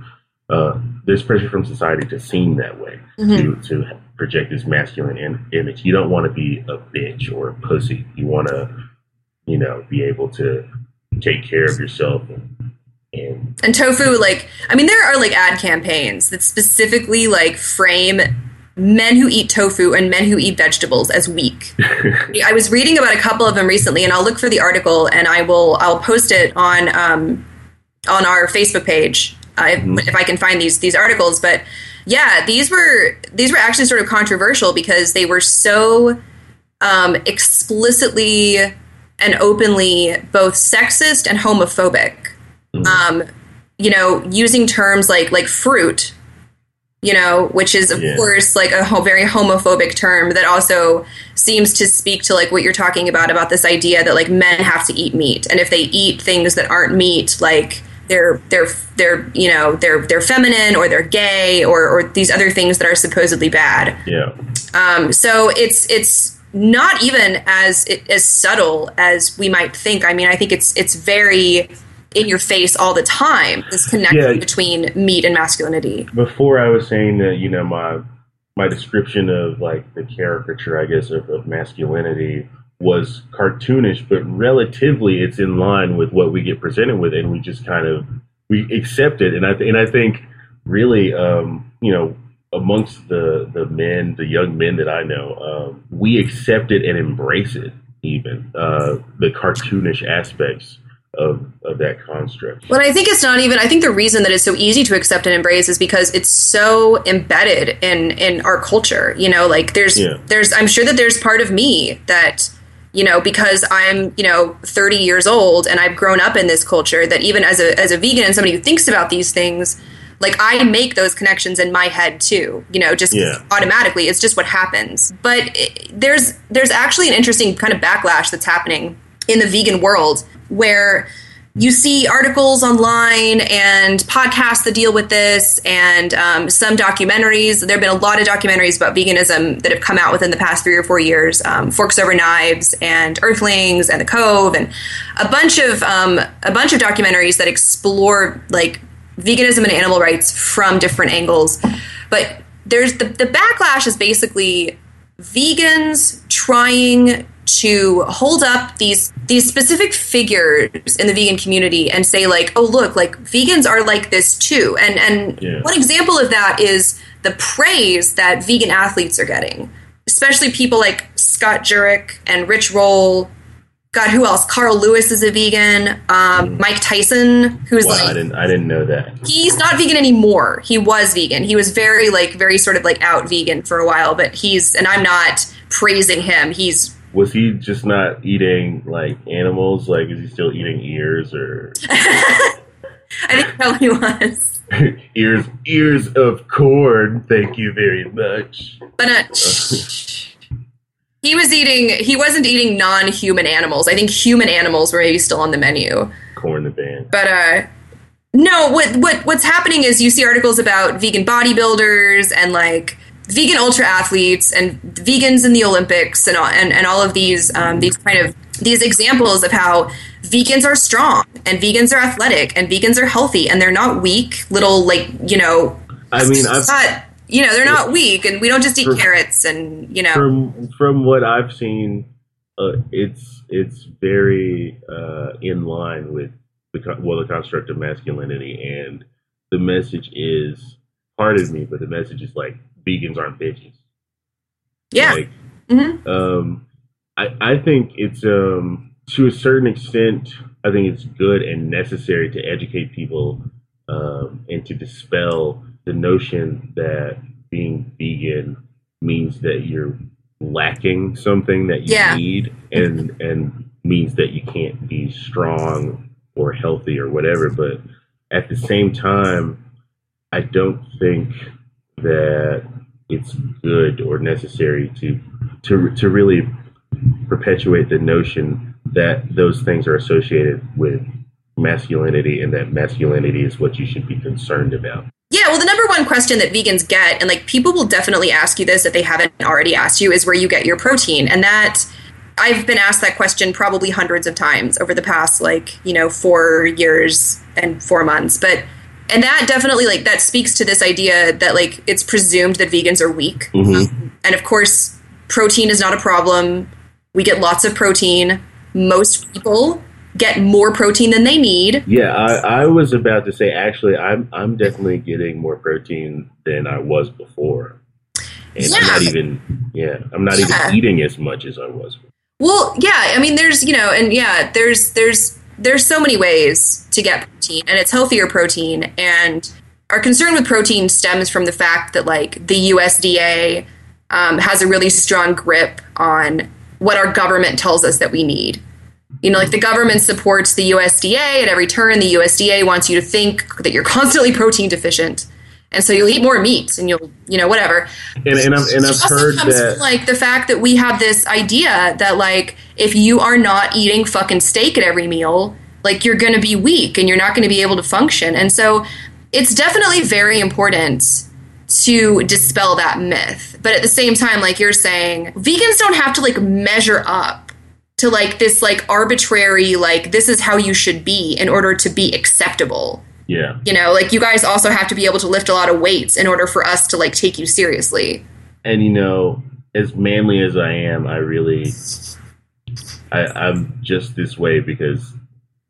uh, there's pressure from society to seem that way to to project this masculine in, image. You don't want to be a bitch or a pussy. You want to you know be able to take care of yourself and, and And tofu, like, I mean, there are like ad campaigns that specifically like frame men who eat tofu and men who eat vegetables as weak. I was reading about a couple of them recently, and I'll look for the article and I will I'll post it on um, on our Facebook page uh, if, if I can find these these articles. But yeah, these were these were actually sort of controversial because they were so um, explicitly and openly both sexist and homophobic. Um, you know, using terms like like fruit you know, which is of Yeah. course like a ho- very homophobic term that also seems to speak to like what you're talking about about this idea that like men have to eat meat, and if they eat things that aren't meat, like they're they're they're you know they're they're feminine or they're gay or or these other things that are supposedly bad. Yeah. Um, so it's it's not even as as subtle as we might think. I mean, I think it's it's very in your face all the time. This connection Yeah. between meat and masculinity. before I was saying that you know my my description of like the caricature, I guess, of, of masculinity was cartoonish, but relatively it's in line with what we get presented with, and we just kind of we accept it. And I th- and I think really, um, you know, amongst the the men, the young men that I know, um, we accept it and embrace it. Even uh, the cartoonish aspects of of that construct. But I think it's not even. I think the reason that it's so easy to accept and embrace is because it's so embedded in in our culture. You know, like there's Yeah. there's. I'm sure that there's part of me that you know because I'm you know 30 years old and I've grown up in this culture that even as a as a vegan and somebody who thinks about these things. Like I make those connections in my head too, you know, just Yeah. automatically. It's just what happens. But it, there's there's actually an interesting kind of backlash that's happening in the vegan world where you see articles online and podcasts that deal with this and um, some documentaries. There have been a lot of documentaries about veganism that have come out within the past three or four years um, forks over knives and earthlings and the cove and a bunch of um, a bunch of documentaries that explore like veganism and animal rights from different angles. But there's the, the backlash is basically vegans trying to hold up these these specific figures in the vegan community and say like oh look like vegans are like this too and and Yeah. one example of that is the praise that vegan athletes are getting especially people like Scott Jurek and Rich Roll God who else Carl Lewis is a vegan um, Mike Tyson who's Wow, I didn't I didn't know that. he's not vegan anymore. He was vegan. He was very like very sort of like out vegan for a while, but he's and I'm not praising him. He's Was he just not eating like animals? Like, is he still eating ears or I think he probably was. ears ears of corn? Thank you very much. But uh, he was eating he wasn't eating non-human animals. I think human animals were maybe still on the menu. Korn the band. But uh no, what what what's happening is you see articles about vegan bodybuilders and like vegan ultra athletes and vegans in the Olympics and all, and, and all of these um, these kind of these examples of how vegans are strong and vegans are athletic and vegans are healthy and they're not weak little like you know I mean, I've not, you know they're not weak and we don't just eat For- carrots and you know. From from what I've seen, uh, it's it's very uh, in line with the well the construct of masculinity, and the message is pardon me, but the message is like vegans aren't bitches. yeah Like, Mhm. um, I, I think it's um, to a certain extent. I think it's good and necessary to educate people um, and to dispel the notion that being vegan means that you're lacking something that you Yeah. need and and means that you can't be strong or healthy or whatever. But at the same time, I don't think that it's good or necessary to to to really perpetuate the notion that those things are associated with masculinity and that masculinity is what you should be concerned about. Yeah, well, the number one question that vegans get, and like people will definitely ask you this if they haven't already asked you, is where you get your protein. And that I've been asked that question probably hundreds of times over the past like, you know, four years and four months. But, and that definitely like that speaks to this idea that like it's presumed that vegans are weak. Mhm. And of course, protein is not a problem. We get lots of protein. Most people get more protein than they need. Yeah, I, I was about to say actually I'm I'm definitely getting more protein than I was before. And I'm not even yeah, I'm not Yeah. even eating as much as I was. Well, yeah, I mean, there's you know, and yeah, there's there's there's so many ways to get protein, and it's healthier protein. And our concern with protein stems from the fact that like the USDA um, has a really strong grip on what our government tells us that we need. You know, like the government supports the USDA at every turn. The USDA wants you to think that you're constantly protein deficient. And so you'll eat more meat and you'll you know whatever. And, and, I'm, and I've also heard comes that from, like the fact that we have this idea that like if you are not eating fucking steak at every meal like you're going to be weak and you're not going to be able to function. And so it's definitely very important to dispel that myth. But at the same time like you're saying vegans don't have to like measure up to like this like arbitrary like this is how you should be in order to be acceptable yeah. You know like you guys also have to be able to lift a lot of weights in order for us to like take you seriously. And you know as manly as i am i really I, i'm just this way because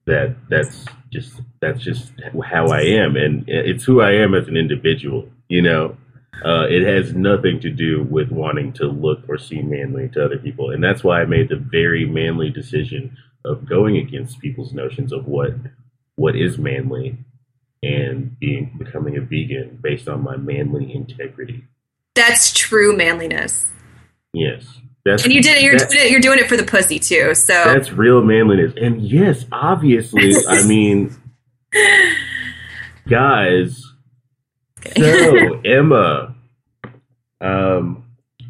that that's just that's just how i am. And it's who i am as an individual you know? Uh, it has nothing to do with wanting to look or seem manly to other people. And that's why i made the very manly decision of going against people's notions of what what is manly and being becoming a vegan based on my manly integrity. That's true manliness. Yes. That's, and you did it. You're doing it. You're doing it for the pussy too. So that's real manliness. And yes, obviously, I mean, guys. So Emma, um,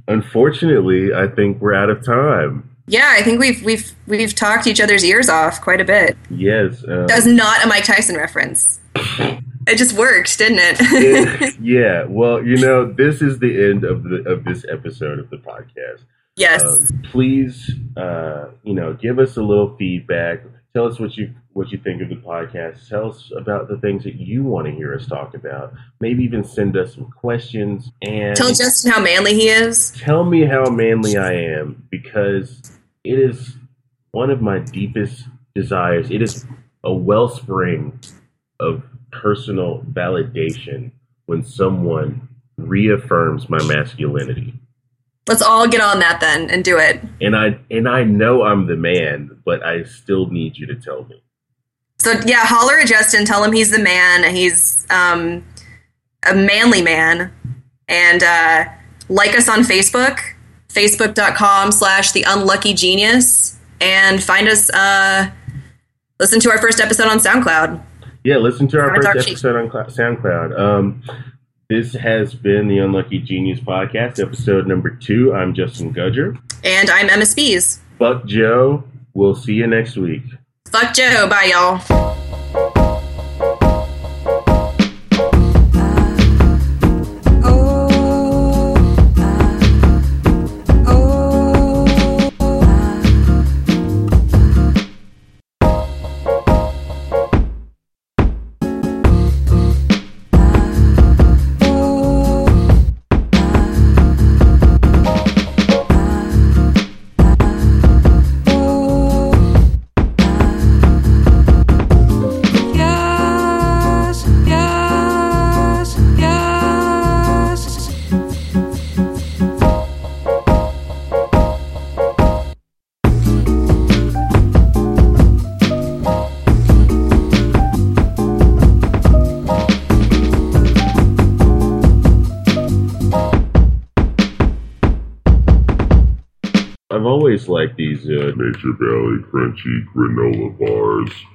unfortunately, I think we're out of time. Yeah, I think we've we've we've talked each other's ears off quite a bit. Yes, um, that was not a Mike Tyson reference. It just worked, didn't it? it? Yeah. Well, you know, this is the end of the of this episode of the podcast. Yes. Um, please, uh, you know, give us a little feedback. Tell us what you what you think of the podcast. Tell us about the things that you want to hear us talk about. Maybe even send us some questions and tell Justin how manly he is. Tell me how manly I am because it is one of my deepest desires. It is a wellspring of personal validation when someone reaffirms my masculinity. Let's all get on that then and do it. And I and I know I'm the man, but I still need you to tell me. So yeah, holler at Justin, tell him he's the man. He's um, a manly man. And uh, like us on Facebook, facebook.com slash the unlucky genius. And find us uh, listen to our first episode on SoundCloud. Yeah, listen to our first episode on SoundCloud. Um, this has been the Unlucky Genius Podcast, episode number two. I'm Justin Gudger. And I'm Emma Spees. Fuck Joe. We'll see you next week. Fuck Joe. Bye, y'all. Like these uh, Nature Valley crunchy granola bars.